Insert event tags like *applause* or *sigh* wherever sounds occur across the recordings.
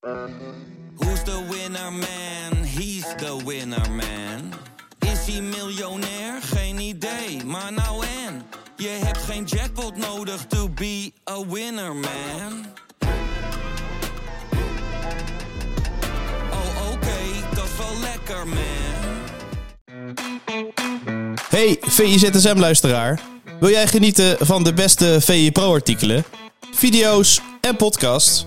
Who's the winner man? He's the winner man. Is hij miljonair? Geen idee, maar nou en. Je hebt geen jackpot nodig to be a winner man. Oh oké, dat is wel lekker man. Hey VIZSM-luisteraar. Wil jij genieten van de beste VI Pro-artikelen, video's en podcasts?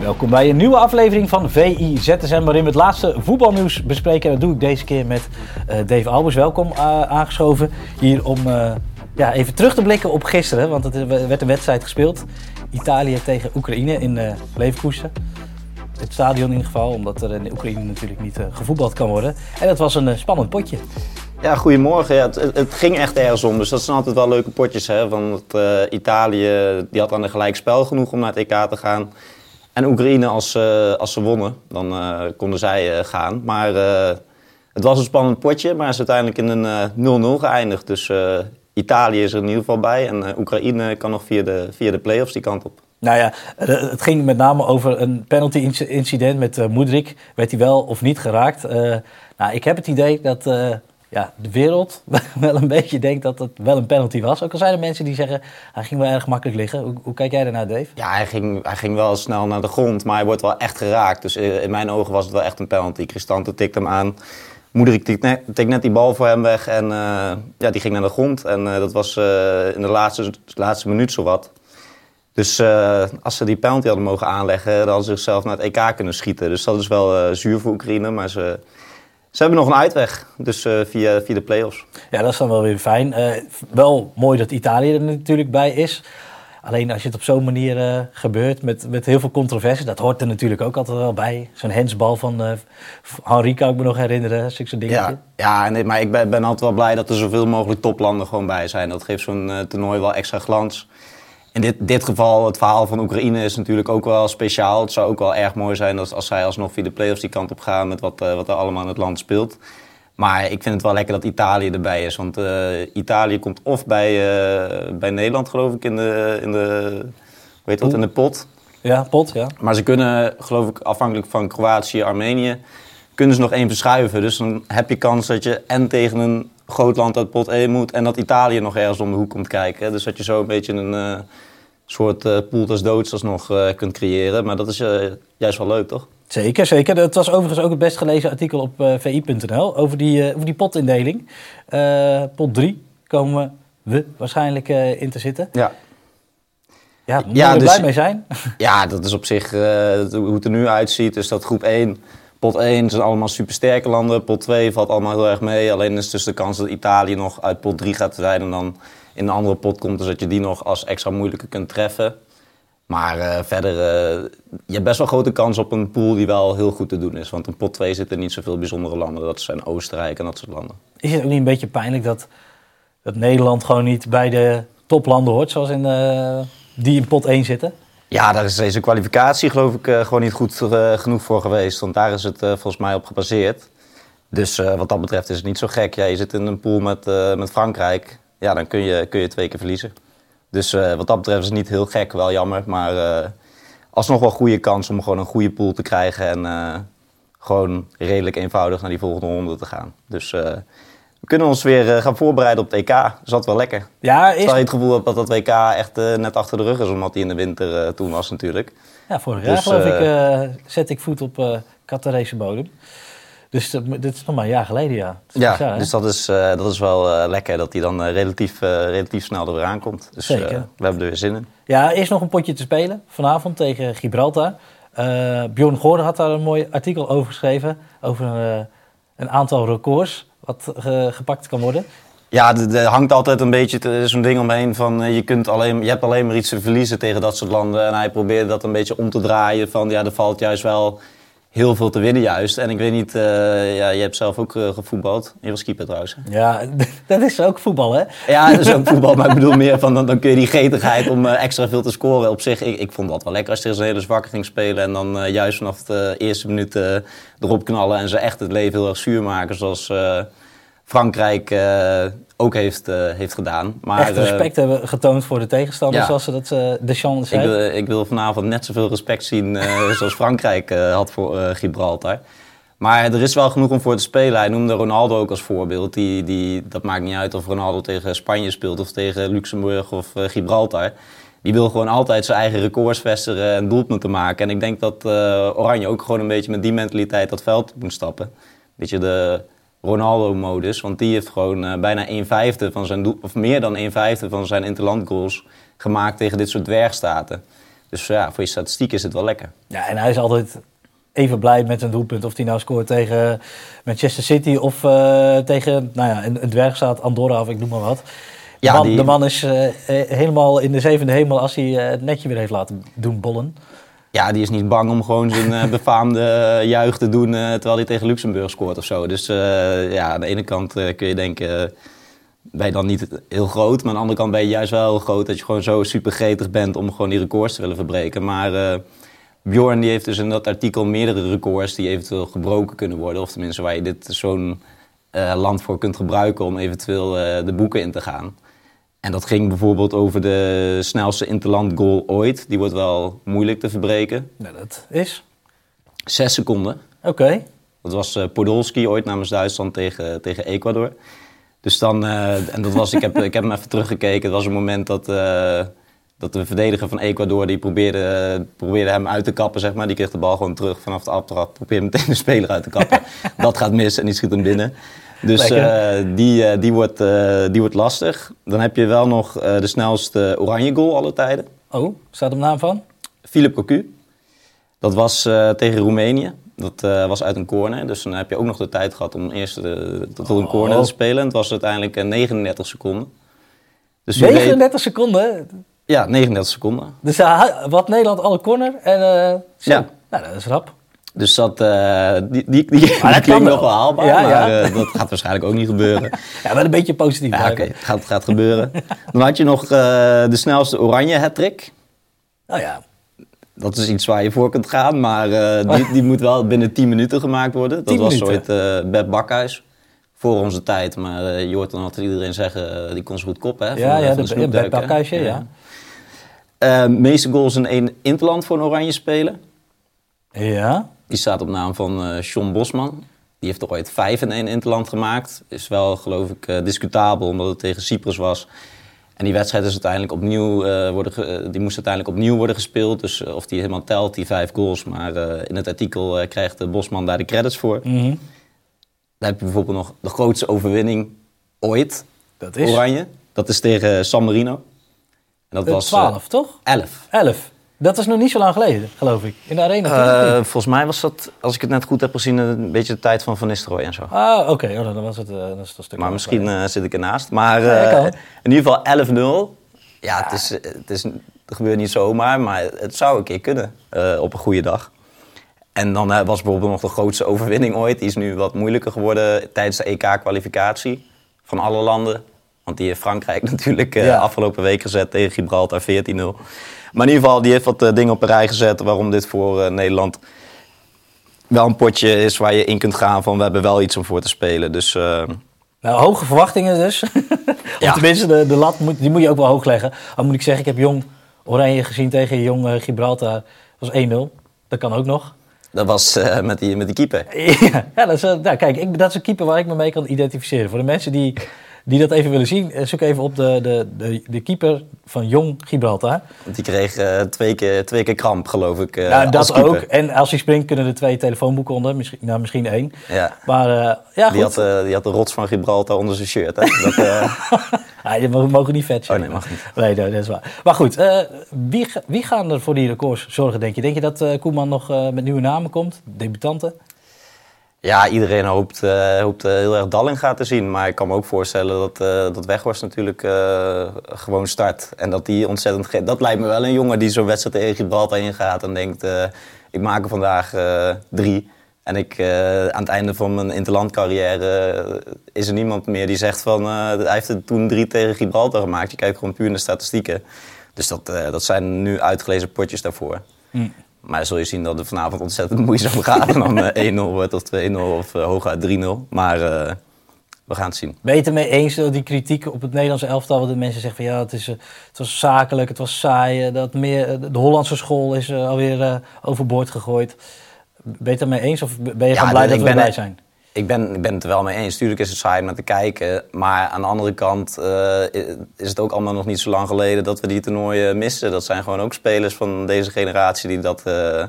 Welkom bij een nieuwe aflevering van VI ZSM, waarin we het laatste voetbalnieuws bespreken. En dat doe ik deze keer met eh, Dave Albers. Welkom uh, aangeschoven hier om uh, ja, even terug te blikken op gisteren. Want het werd een wedstrijd gespeeld. Italië tegen Oekraïne in Leverkusen. Het stadion in ieder geval, omdat er in Oekraïne natuurlijk niet gevoetbald kan worden. En dat was een spannend potje. Ja, goedemorgen. Het, het, ging echt ergens om. Dus dat zijn altijd wel leuke potjes. Hè? Want Italië die had aan een gelijk spel genoeg om naar het EK te gaan. En Oekraïne, als, als ze wonnen, dan uh, konden zij uh, gaan. Maar het was een spannend potje, maar is uiteindelijk in een 0-0 geëindigd. Dus Italië is er in ieder geval bij. En Oekraïne kan nog via de, via de play-offs die kant op. Nou ja, het ging met name over een penalty incident met Moedrik. Werd hij wel of niet geraakt? nou, ik heb het idee dat ja, de wereld *laughs* wel een beetje denkt dat het wel een penalty was. Ook al zijn er mensen die zeggen, hij ging wel erg makkelijk liggen. Hoe, hoe kijk jij daarnaar, Dave? Ja, hij ging, hij ging wel snel naar de grond, maar hij wordt wel echt geraakt. Dus in mijn ogen was het wel echt een penalty. Cristante tikt hem aan. Moederik tikt net, net die bal voor hem weg en uh, ja, die ging naar de grond. En uh, dat was in de laatste, laatste minuut zowat. Dus als ze die penalty hadden mogen aanleggen, dan hadden ze zichzelf naar het EK kunnen schieten. Dus dat is wel zuur voor Oekraïne, maar ze ze hebben nog een uitweg, dus uh, via, via de play-offs. Ja, dat is dan wel weer fijn. Uh, wel mooi dat Italië er natuurlijk bij is. Alleen als je het op zo'n manier uh, gebeurt, met, met heel veel controversie, dat hoort er natuurlijk ook altijd wel bij. Zo'n hensbal van uh, Henri kan ik me nog herinneren, zo'n dingetje. Ja, ja nee, maar ik ben, ben, altijd wel blij dat er zoveel mogelijk toplanden gewoon bij zijn. Dat geeft zo'n toernooi wel extra glans. In dit, dit geval, het verhaal van Oekraïne is natuurlijk ook wel speciaal. Het zou ook wel erg mooi zijn als, als zij alsnog via de play-offs die kant op gaan met wat, uh, wat er allemaal in het land speelt. Maar ik vind het wel lekker dat Italië erbij is. Want uh, Italië komt of bij, uh, bij Nederland, geloof ik, in de, in de, weet dat, in de pot. Ja, pot, ja. Maar ze kunnen, geloof ik, afhankelijk van Kroatië, Armenië, kunnen ze nog één verschuiven. Dus dan heb je kans dat je en tegen een groot land uit pot 1 moet en dat Italië nog ergens om de hoek komt kijken. Dus dat je zo een beetje een uh, soort uh, pool des doods alsnog uh, kunt creëren. Maar dat is juist wel leuk, toch? Zeker, zeker. Dat was overigens ook het best gelezen artikel op vi.nl over die, over die potindeling. pot 3 komen we waarschijnlijk in te zitten. Ja. Ja, moet ja, er dus, blij mee zijn. Ja, dat is op zich hoe het er nu uitziet. Dus dat groep 1 Pot 1 zijn allemaal supersterke landen. Pot 2 valt allemaal heel erg mee. Alleen is dus de kans dat Italië nog uit pot 3 gaat zijn en dan in een andere pot komt. Dus dat je die nog als extra moeilijke kunt treffen. Maar uh, verder, uh, je hebt best wel grote kans op een pool die wel heel goed te doen is. Want in pot 2 zitten niet zoveel bijzondere landen. Dat zijn Oostenrijk en dat soort landen. Is het ook niet een beetje pijnlijk dat, dat Nederland gewoon niet bij de toplanden hoort, zoals in, uh, die in pot 1 zitten? Ja, daar is deze kwalificatie geloof ik uh, gewoon niet goed uh, genoeg voor geweest. Want daar is het uh, volgens mij op gebaseerd. Dus wat dat betreft is het niet zo gek. Ja, je zit in een pool met, met Frankrijk. Ja, dan kun je, kun je twee keer verliezen. Dus wat dat betreft is het niet heel gek, wel jammer. Maar alsnog wel goede kans om gewoon een goede pool te krijgen. En gewoon redelijk eenvoudig naar die volgende ronde te gaan. Dus we kunnen ons weer uh, gaan voorbereiden op het EK. Dat is wel lekker. Ja, is... Terwijl je het gevoel hebt dat dat WK echt uh, net achter de rug is, omdat hij in de winter uh, toen was natuurlijk. Ja, vorig jaar dus, geloof ik zet ik voet op uh, Qatarese bodem. Dus dit is nog maar een jaar geleden, ja. Dat Ja, bizar, dus dat is, eh, dat is wel eh, lekker dat hij dan eh, relatief, eh, relatief snel er weer aankomt. Dus eh, Zeker. we hebben er weer zin in. Ja, eerst nog een potje te spelen vanavond tegen Gibraltar. Eh Bjorn Goorden had daar een mooi artikel over geschreven. Over een, eh, een aantal records wat gepakt kan worden. Ja, er hangt altijd een beetje zo'n ding omheen van eh, je, kunt alleen, je hebt alleen maar iets te verliezen tegen dat soort landen. En hij probeerde dat een beetje om te draaien van ja, er valt juist wel heel veel te winnen juist. En ik weet niet, eh, ja, je hebt zelf ook eh, gevoetbald. Je was keeper trouwens. hè? Ja, *laughs* dat is ook voetbal, hè? Ja, dat is ook voetbal, maar ik bedoel meer van dan, dan kun je die getigheid om extra veel te scoren. Op zich, ik, ik vond dat wel lekker als je zo'n hele zwakke ging spelen. En dan juist vanaf de eerste minuut erop knallen en ze echt het leven heel erg zuur maken. Zoals Frankrijk eh, ook heeft, eh, heeft gedaan. Maar, Echt eh, respect hebben getoond voor de tegenstander, ja. zoals ze dat eh de Champs ik, zei. wil, ik wil vanavond net zoveel respect zien *laughs* zoals Frankrijk had voor Gibraltar. Maar er is wel genoeg om voor te spelen. Hij noemde Ronaldo ook als voorbeeld. Die, die, dat maakt niet uit of Ronaldo tegen Spanje speelt of tegen Luxemburg of Gibraltar. Die wil gewoon altijd zijn eigen records vestigen en doelpunten maken. En ik denk dat Oranje ook gewoon een beetje met die mentaliteit dat veld moet stappen. Beetje de Ronaldo-modus. Want die heeft gewoon eh, bijna 1 vijfde van zijn doel, of meer dan 1 vijfde van zijn interland goals gemaakt tegen dit soort dwergstaten. Dus ja, voor je statistiek is het wel lekker. Ja, en hij is altijd even blij met een doelpunt. Of hij nou scoort tegen Manchester City of eh, tegen nou ja, een, een dwergstaat, Andorra of ik noem maar wat. De, Ja, man, die- de man is eh, helemaal in de zevende hemel als hij het netje weer heeft laten doen bollen. Ja, die is niet bang om gewoon zijn eh, *laughs* befaamde eh, juich te doen eh, terwijl hij tegen Luxemburg scoort of zo. Dus ja, aan de ene kant kun je denken, ben je dan niet heel groot. Maar aan de andere kant ben je juist wel heel groot dat je gewoon zo super gretig bent om gewoon die records te willen verbreken. Maar Bjorn die heeft dus in dat artikel meerdere records die eventueel gebroken kunnen worden. Of tenminste waar je dit zo'n land voor kunt gebruiken om eventueel de boeken in te gaan. En dat ging bijvoorbeeld over de snelste interland goal ooit. Die wordt wel moeilijk te verbreken. Nou, dat is. Zes seconden. Oké. Dat was eh, Podolski ooit namens Duitsland tegen, tegen Ecuador. Dus dan, eh, en dat was, ik heb, ik heb hem even teruggekeken. Het was een moment dat, eh, dat de verdediger van Ecuador, die probeerde, probeerde hem uit te kappen, zeg maar. Die kreeg de bal gewoon terug vanaf de aftrap. Probeerde meteen de speler uit te kappen. *laughs* dat gaat mis en die schiet hem binnen. Dus eh, die, eh, die, wordt, eh, die wordt lastig. Dan heb je wel nog de snelste oranje goal alle tijden. Oh, staat een naam van? Philip Cocu. Dat was tegen Roemenië. Dat was uit een corner. Dus dan heb je ook nog de tijd gehad om eerst eh, tot een corner Oh. te spelen. En het was uiteindelijk eh, 39 seconden. Dus wie weet- 39 seconden. ja, 39 seconden. Dus wat Nederland alle corner. En, zo. Ja. Nou, dat is rap. Dus dat, eh, die, die, die, *laughs* klinkt nog wel haalbaar. Ja, maar ja. eh, dat gaat waarschijnlijk ook niet gebeuren. *laughs* Ja, wel een beetje positief ja, oké, het gaat, gaat gebeuren. *laughs* Dan had je nog eh, de snelste oranje hattrick. Nou ja, Dat is iets waar je voor kunt gaan, maar die, die moet wel binnen 10 minuten gemaakt worden. Dat 10 was minuten? ooit eh Beb Bakhuis. Voor onze tijd, maar je hoort dan altijd iedereen zeggen, die kon zo goed koppen. Hè, ja, van, ja, van de, hè. Bakhuisje, ja. Meeste goals in één interland voor een oranje spelen. Ja. Die staat op naam van eh John Bosman. Die heeft er ooit vijf in één interland gemaakt. Is wel, geloof ik, eh, discutabel, omdat het tegen Cyprus was. En die wedstrijd is uiteindelijk opnieuw, eh, worden die moest uiteindelijk opnieuw worden gespeeld. Dus of die helemaal telt, die vijf goals. Maar in het artikel krijgt de Bosman daar de credits voor. Mhm. Dan heb je bijvoorbeeld nog de grootste overwinning ooit. Dat is Oranje. Dat is tegen San Marino. En dat was 12, toch? 11. 11. Dat is nog niet zo lang geleden, geloof ik. In de arena. Eh, volgens mij was dat, als ik het net goed heb gezien, een beetje de tijd van Van Nistelrooy en zo. ah, oké. Oh, dan was het, eh, dan is het een stuk Maar misschien eh, zit ik ernaast. Maar Ja, in ieder geval 11-0. Ja, Het, is, het, is, het gebeurt niet zomaar, maar het zou een keer kunnen op een goede dag. En dan was bijvoorbeeld nog de grootste overwinning ooit. Die is nu wat moeilijker geworden tijdens de EK-kwalificatie van alle landen. Want die heeft Frankrijk *laughs* natuurlijk Ja. afgelopen week gezet tegen Gibraltar 14-0. Maar in ieder geval, die heeft wat eh, dingen op een rij gezet waarom dit voor eh, Nederland wel een potje is waar je in kunt gaan van we hebben wel iets om voor te spelen. Dus eh, Nou, hoge verwachtingen dus. *laughs* Ja. of tenminste, de, de lat moet, die moet je ook wel hoog leggen. Al moet ik zeggen, ik heb jong Oranje gezien tegen jong Gibraltar. Dat was 1-0. Dat kan ook nog. Dat was met, die, met die keeper. *laughs* ja, dat is, nou, kijk, ik, dat is een keeper waar ik me mee kan identificeren. Voor de mensen die die dat even willen zien, eh, zoek even op de, de, de, de keeper van Jong Gibraltar. Want die kreeg eh, twee, keer, twee keer kramp, geloof ik. eh, ja, als dat ook. En als hij springt kunnen er twee telefoonboeken onder, misschien, nou, misschien één. Ja. Maar ja, goed. Die had, die had de rots van Gibraltar onder zijn shirt. Hè? Dat, Ja, *laughs* je mag- mogen niet vet zijn. Oh, nee, mag niet. Nee, nee, dat is waar. Maar goed, wie, wie gaan er voor die records zorgen, denk je? Denk je dat Koeman nog met nieuwe namen komt? Debutanten? Ja, iedereen hoopt, eh, hoopt eh, heel erg Dallinga te zien. Maar ik kan me ook voorstellen dat, eh dat Weghorst natuurlijk gewoon start. En dat die ontzettend... Dat lijkt me wel een jongen die zo'n wedstrijd tegen Gibraltar ingaat en denkt... ik maak er vandaag drie. En ik, aan het einde van mijn interlandcarrière is er niemand meer die zegt van... hij heeft toen drie tegen Gibraltar gemaakt. Je kijkt gewoon puur naar statistieken. Dus dat, dat zijn nu uitgelezen potjes daarvoor. Maar dan zul je zien dat het vanavond ontzettend moeizaam *laughs* gaat. En dan eh, 1-0 wordt of 2-0 of eh, hooguit 3-0. Maar eh, we gaan het zien. Ben je het ermee eens, dat die kritiek op het Nederlandse elftal... de mensen zeggen van ja, het, is, eh, het was zakelijk, het was saai... eh, dat meer, eh, de Hollandse school is eh, alweer eh, overboord gegooid. Ben je het ermee eens of ben je Ja, gewoon blij ik dat we erbij er- zijn? Ik ben, ik ben het er wel mee eens. Tuurlijk is het saai om naar te kijken. Maar aan de andere kant eh, is het ook allemaal nog niet zo lang geleden dat we die toernooien missen. Dat zijn gewoon ook spelers van deze generatie die dat eh,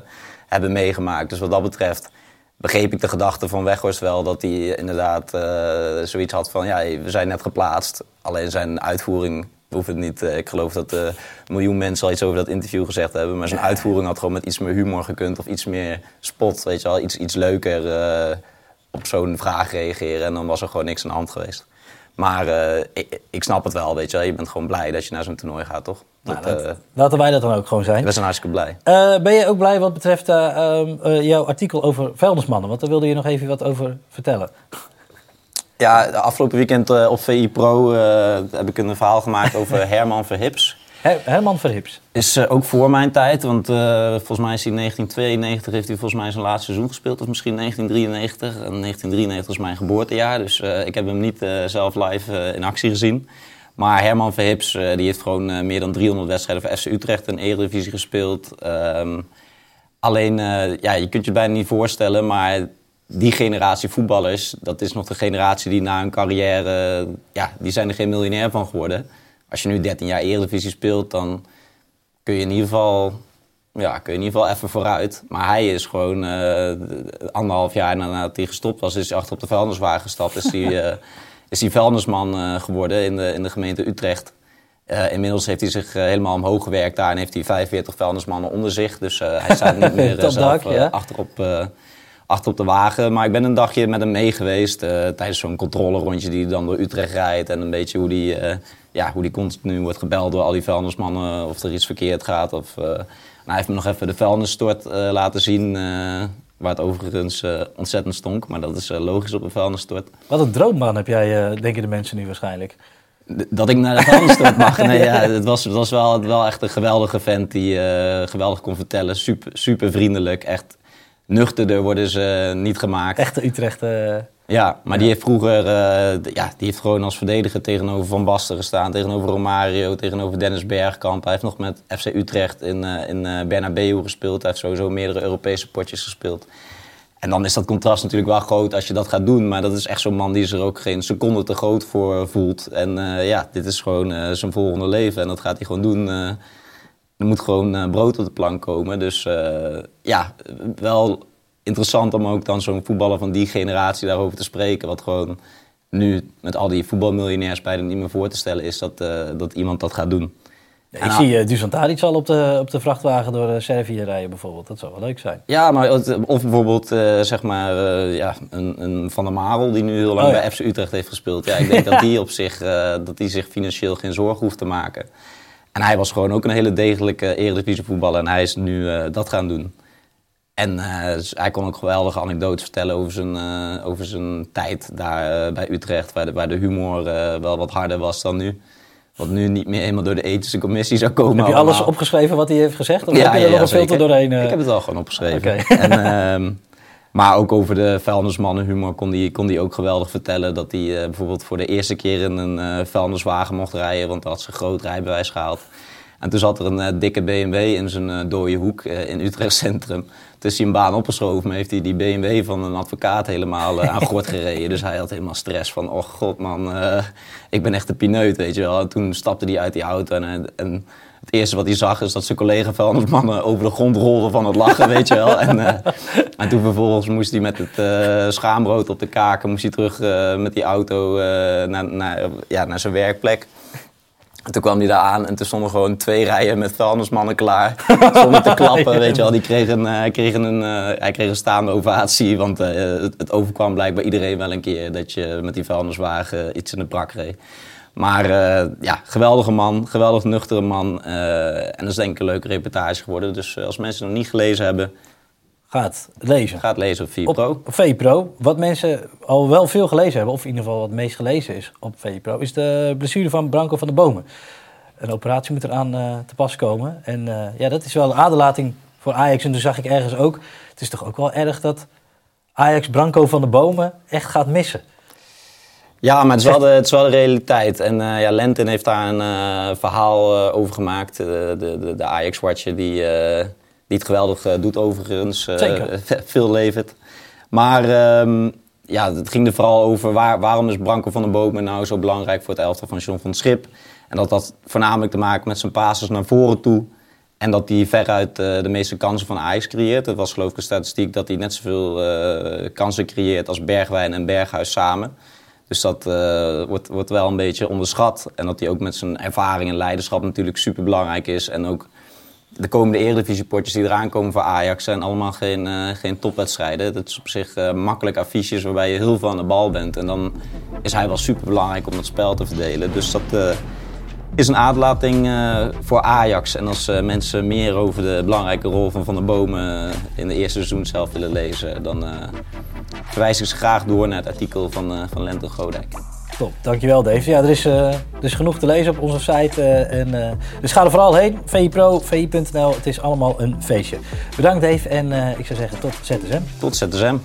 hebben meegemaakt. Dus wat dat betreft begreep ik de gedachte van Weghorst wel. Dat hij inderdaad eh, zoiets had van, ja, we zijn net geplaatst. Alleen zijn uitvoering hoeft het niet. Ik geloof dat een miljoen mensen al iets over dat interview gezegd hebben. Maar zijn uitvoering had gewoon met iets meer humor gekund. Of iets meer spot, weet je wel. Iets, iets leuker op zo'n vraag reageren. En dan was er gewoon niks aan de hand geweest. Maar eh, ik, ik snap het wel, weet je wel. Je bent gewoon blij dat je naar zo'n toernooi gaat, toch? Nou, Dat, dat- eh, laten wij dat dan ook gewoon zijn. we zijn hartstikke blij. Eh, ben je ook blij wat betreft eh, ehm, eh, jouw artikel over vuilnismannen? Want daar wilde je nog even wat over vertellen. Ja, afgelopen weekend op VI Pro heb ik een verhaal gemaakt over *laughs* Herman Verhips. Her Herman Verhips. Is eh, ook voor mijn tijd, want eh, volgens mij is hij in 1992 heeft hij volgens mij zijn laatste seizoen gespeeld, of misschien 1993. En 1993 is mijn geboortejaar, dus eh, ik heb hem niet zelf live in actie gezien. Maar Herman Verhips, die heeft gewoon meer dan 300 wedstrijden voor FC Utrecht en Eredivisie gespeeld. Ehm, alleen, ja, je kunt je bijna niet voorstellen, maar die generatie voetballers, dat is nog de generatie die na hun carrière, ja, die zijn er geen miljonair van geworden. Als je nu 13 jaar Eredivisie speelt, dan kun je in ieder geval, ja, kun je in ieder geval even vooruit. Maar hij is gewoon eh, anderhalf jaar nadat hij gestopt was, is hij achter op de vuilniswagen gestapt. Is hij, *laughs* eh, is hij vuilnisman eh, geworden in de, in de gemeente Utrecht. Inmiddels heeft hij zich helemaal omhoog gewerkt daar en heeft hij 45 vuilnismannen onder zich. Dus hij staat niet *laughs* meer zelf ja. achterop, achterop de wagen. Maar ik ben een dagje met hem mee geweest tijdens zo'n controlerondje die dan door Utrecht rijdt. En een beetje hoe die, ja, hoe die continu wordt gebeld door al die vuilnismannen of er iets verkeerd gaat. Of, en hij heeft me nog even de vuilnisstort eh, laten zien, eh, waar het overigens ontzettend stonk. Maar dat is logisch op een vuilnisstort. Wat een droombaan heb jij, denken de mensen nu waarschijnlijk. D- Dat ik naar de vuilnisstort mag. *laughs* Nee, ja, het was, het was wel, wel echt een geweldige vent die geweldig kon vertellen. Super, super vriendelijk. Echt nuchterder worden ze niet gemaakt. Echte Utrecht. Ja, maar die heeft vroeger eh, ja, die heeft gewoon als verdediger tegenover Van Basten gestaan. Tegenover Romario, tegenover Dennis Bergkamp. Hij heeft nog met FC Utrecht in, eh in eh Bernabeu gespeeld. Hij heeft sowieso meerdere Europese potjes gespeeld. En dan is dat contrast natuurlijk wel groot als je dat gaat doen. Maar dat is echt zo'n man die zich er ook geen seconde te groot voor voelt. En ja, dit is gewoon zijn volgende leven. En dat gaat hij gewoon doen. er moet gewoon brood op de plank komen. Dus ja, wel interessant om ook dan zo'n voetballer van die generatie daarover te spreken. Wat gewoon nu met al die voetbalmiljonairs bijna niet meer voor te stellen is dat, eh, dat iemand dat gaat doen. ik En, zie uh, Dusan Tadic al op de, op de vrachtwagen door eh, Servië rijden bijvoorbeeld. Dat zou wel leuk zijn. Ja, maar of bijvoorbeeld zeg maar ja, een, een Van der Marel die nu heel lang Oh, ja. bij FC Utrecht heeft gespeeld. Ja, ik denk *laughs* dat die op zich dat die zich financieel geen zorgen hoeft te maken. En hij was gewoon ook een hele degelijke Eredivisie voetballer en hij is nu dat gaan doen. En eh, dus hij kon ook geweldige anekdotes vertellen over zijn, eh, over zijn tijd daar eh, bij Utrecht, waar de, waar de humor wel wat harder was dan nu. Wat nu niet meer helemaal door de ethische commissie zou komen. Heb je alles opgeschreven wat hij heeft gezegd? Of heb je er nog een filter doorheen? Ik heb het wel gewoon opgeschreven. *laughs* En, ehm, maar ook over de vuilnismannenhumor kon hij kon die ook geweldig vertellen. Dat hij bijvoorbeeld voor de eerste keer in een eh, vuilniswagen mocht rijden. Want hij had zijn groot rijbewijs gehaald. En toen zat er een eh, dikke BMW in zijn uh, dode hoek uh, in Utrecht Centrum. Toen is hij een baan opgeschoven, maar heeft hij die BMW van een advocaat helemaal aan gort gereden. Dus hij had helemaal stress van, oh god man, ik ben echt een pineut, weet je wel. En toen stapte hij uit die auto en, en het eerste wat hij zag is dat zijn collega vuilnismannen over de grond rolden van het lachen, weet je wel. En, en toen vervolgens moest hij met het uh, schaamrood op de kaken, moest hij terug met die auto naar, ja, naar zijn werkplek. En toen kwam hij daar aan en toen stonden gewoon twee rijen met vuilnismannen klaar. *laughs* Zonder te klappen, weet je wel. Die kregen, uh, kregen een, uh, hij kreeg een staande ovatie, want het, het, overkwam blijkbaar iedereen wel een keer dat je met die vuilniswagen iets in de brak reed. Maar ja, geweldige man, geweldig nuchtere man. en dat is denk ik een leuke reportage geworden. Dus als mensen het nog niet gelezen hebben, Gaat lezen. Gaat lezen op VPRO. Op VPRO. Wat mensen al wel veel gelezen hebben, of in ieder geval wat het meest gelezen is op VPRO, is de blessure van Branco van de Bomen. Een operatie moet eraan uh, te pas komen. En uh, ja, dat is wel een aderlating voor Ajax. En toen zag ik ergens ook, het is toch ook wel erg dat Ajax Branco van de Bomen echt gaat missen. Ja, maar het is wel de, het is wel de realiteit. En uh, ja, Lentin heeft daar een verhaal over gemaakt. de, de, de Ajax-watcher die die het geweldig uh, doet overigens. Zeker. *laughs* veel levert. Maar um, ja, het ging er vooral over waar, waarom is Branko van der Bomen nou zo belangrijk voor het elftal van John van Schip. En dat had voornamelijk te maken met zijn passes naar voren toe. En dat hij veruit uh, de meeste kansen van Ajax creëert. Het was geloof ik een statistiek dat hij net zoveel kansen creëert als Bergwijn en Berghuis samen. Dus dat wordt, wordt wel een beetje onderschat. En dat hij ook met zijn ervaring en leiderschap natuurlijk super belangrijk is. En ook de komende Eredivisie-potjes die eraan komen voor Ajax zijn allemaal geen, uh, geen topwedstrijden. Dat is op zich uh, makkelijk affiches waarbij je heel veel aan de bal bent. En dan is hij wel super belangrijk om het spel te verdelen. Dus dat uh, is een aderlating voor Ajax. En als mensen meer over de belangrijke rol van Van der Bomen in de eerste seizoen zelf willen lezen, dan verwijs ik ze graag door naar het artikel van, van Lente Godijk. Top, dankjewel Dave. Ja, er is, uh, er is genoeg te lezen op onze site. Uh, en, uh, dus ga er vooral heen. VI Pro, VI.nl. Het is allemaal een feestje. Bedankt Dave en ik zou zeggen tot ZSM. Tot ZSM.